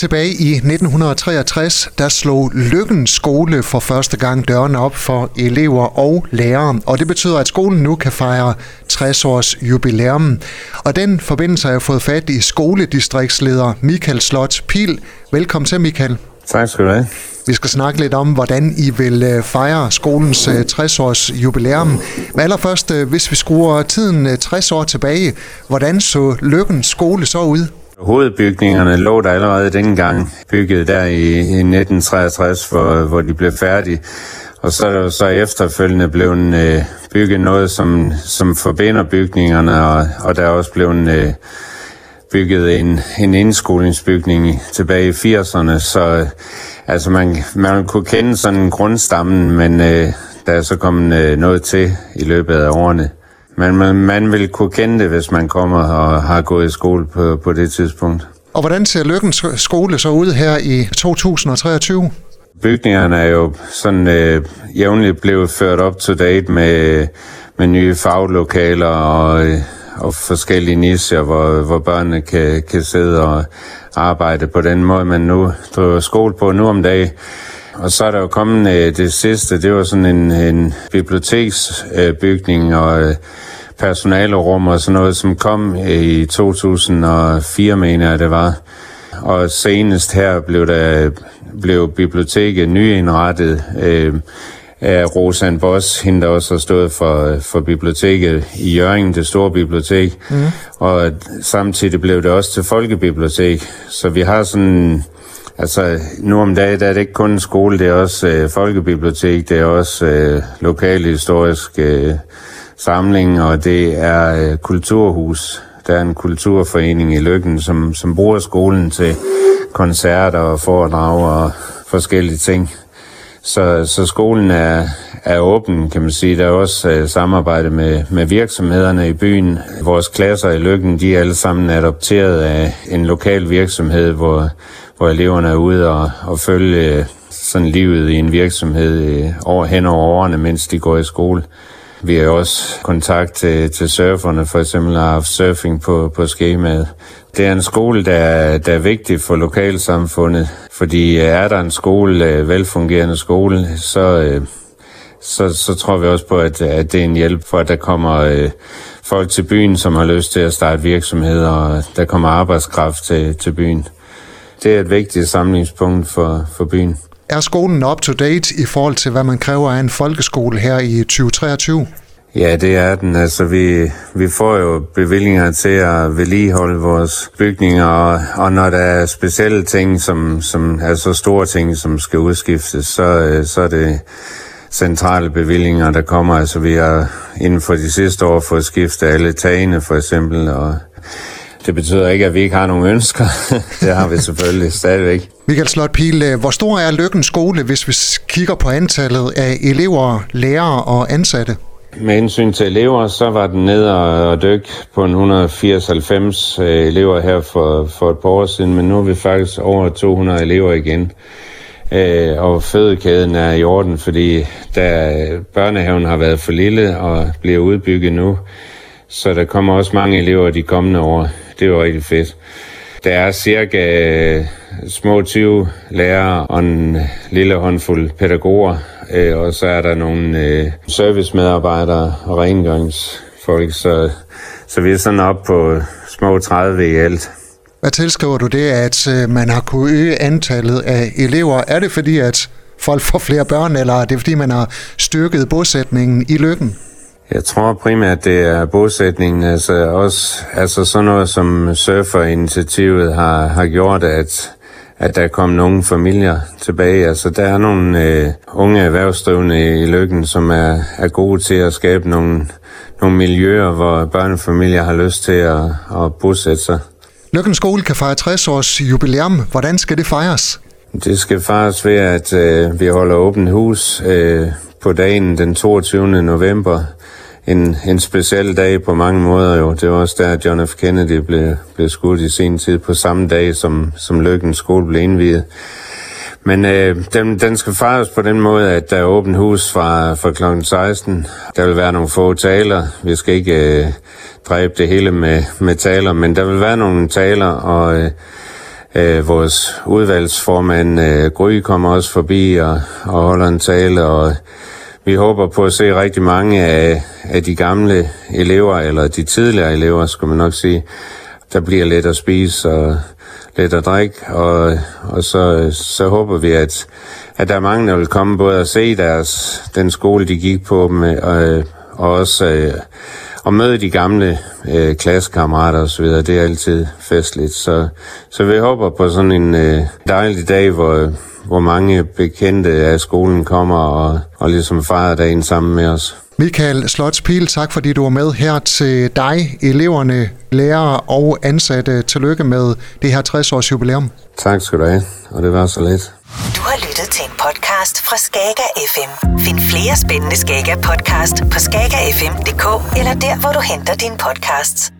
Tilbage i 1963, der slog Lykken skole for første gang dørene op for elever og lærere, og det betyder, at skolen nu kan fejre 60 års jubilæum. Og den forbindelse har jeg fået fat i skoledistriktsleder Michael Slot Pil. Velkommen til, Michael. Tak skal du have. Vi skal snakke lidt om, hvordan I vil øh, fejre skolens 60-års øh, jubilæum. Men allerførst, øh, hvis vi skruer tiden 60 år tilbage, hvordan så Lykkens skole så ud? Hovedbygningerne lå der allerede dengang, bygget der i, i 1963, hvor, hvor de blev færdige. Og så er der så efterfølgende blevet øh, bygget noget, som, som forbinder bygningerne, og, og der er også blevet øh, bygget en, en indskolingsbygning tilbage i 80'erne, så øh, altså man, man kunne kende sådan grundstammen, men øh, der er så kommet øh, noget til i løbet af årene. Men man, man vil kunne kende det, hvis man kommer og har gået i skole på, på det tidspunkt. Og hvordan ser Lykkens skole så ud her i 2023? Bygningerne er jo sådan øh, jævnligt blevet ført op to date med, med nye faglokaler og, øh, og forskellige nischer, hvor, hvor børnene kan, kan sidde og arbejde på den måde, man nu driver skole på nu om dagen. Og så er der jo kommet øh, det sidste, det var sådan en, en biblioteksbygning øh, og øh, personalerum og sådan noget, som kom i 2004, mener jeg det var. Og senest her blev der blev biblioteket nyindrettet øh, af Rosan Boss, hende der også har stået for, for biblioteket i Jørgen, det store bibliotek. Mm. Og samtidig blev det også til folkebibliotek. Så vi har sådan Altså, nu om dagen der er det ikke kun en skole, det er også øh, folkebibliotek, det er også øh, lokalhistorisk øh, samling, og det er øh, kulturhus. Der er en kulturforening i Lykken, som, som bruger skolen til koncerter og foredrag og forskellige ting. Så, så skolen er, er åben, kan man sige. Der er også øh, samarbejde med, med virksomhederne i byen. Vores klasser i Lykken, de er alle sammen adopteret af en lokal virksomhed, hvor, hvor eleverne er ude og, og følge øh, sådan livet i en virksomhed øh, over, hen over årene, mens de går i skole. Vi har også kontakt til, til surferne, for eksempel har haft surfing på, på skemaet. Det er en skole, der, der er vigtig for lokalsamfundet, fordi er der en skole, øh, velfungerende skole, så, øh, så, så tror vi også på, at, at det er en hjælp for, at der kommer folk til byen, som har lyst til at starte virksomheder, og der kommer arbejdskraft til, til byen det er et vigtigt samlingspunkt for, for byen. Er skolen up to date i forhold til, hvad man kræver af en folkeskole her i 2023? Ja, det er den. Altså, vi, vi får jo bevillinger til at vedligeholde vores bygninger, og, og når der er specielle ting, som, som er så store ting, som skal udskiftes, så, så er det centrale bevillinger, der kommer. Altså, vi har inden for de sidste år fået skiftet alle tagene, for eksempel, og det betyder ikke, at vi ikke har nogen ønsker. det har vi selvfølgelig stadigvæk. Michael Slot Pil, øh, hvor stor er Lykkens skole, hvis vi kigger på antallet af elever, lærere og ansatte? Med hensyn til elever, så var den ned og dyk på en 180-90 øh, elever her for, for et par år siden, men nu er vi faktisk over 200 elever igen. Øh, og fødekæden er i orden, fordi da børnehaven har været for lille og bliver udbygget nu, så der kommer også mange elever de kommende år det var rigtig fedt. Der er cirka øh, små 20 lærere og en lille håndfuld pædagoger, øh, og så er der nogle øh, servicemedarbejdere og rengøringsfolk, så, så vi er sådan op på små 30 i alt. Hvad tilskriver du det, at øh, man har kunnet øge antallet af elever? Er det fordi, at folk får flere børn, eller er det fordi, man har styrket bosætningen i Lykken? Jeg tror primært, det er bosætningen. Altså også altså sådan noget som surferinitiativet har, har gjort, at, at der kom nogle familier tilbage. Altså der er nogle øh, unge erhvervsdrivende i Lykken, som er, er gode til at skabe nogle, nogle miljøer, hvor børnefamilier har lyst til at, at bosætte sig. Lykken Skole kan fejre 60 års jubilæum. Hvordan skal det fejres? Det skal fejres ved, at øh, vi holder åbent hus øh, på dagen den 22. november en, en speciel dag på mange måder jo. Det var også der, at John F. Kennedy blev, blev skudt i sin tid på samme dag, som, som Lykkens skole blev indviet. Men øh, den, den skal fejres på den måde, at der er åbent hus fra, fra kl. 16. Der vil være nogle få taler. Vi skal ikke øh, dræbe det hele med, med taler, men der vil være nogle taler, og øh, Øh, vores udvalgsformand øh, Gry kommer også forbi og, og holder en tale, og vi håber på at se rigtig mange af, af de gamle elever, eller de tidligere elever, skulle man nok sige, der bliver let at spise og lidt at drikke, og, og så, så håber vi, at, at der er mange, der vil komme både at se deres, den skole, de gik på, med, og, og også øh, at møde de gamle øh, klassekammerater osv., det er altid festligt. Så, så vi håber på sådan en øh, dejlig dag, hvor, hvor mange bekendte af skolen kommer og, og ligesom fejrer dagen sammen med os. Michael Slotspil, tak fordi du var med her til dig, eleverne, lærere og ansatte. Tillykke med det her 60-års jubilæum. Tak skal du have, og det var så lidt. Du har lyttet til en podcast fra Skager FM. Flere spændende Skager podcast på skagerfm.dk eller der, hvor du henter dine podcasts.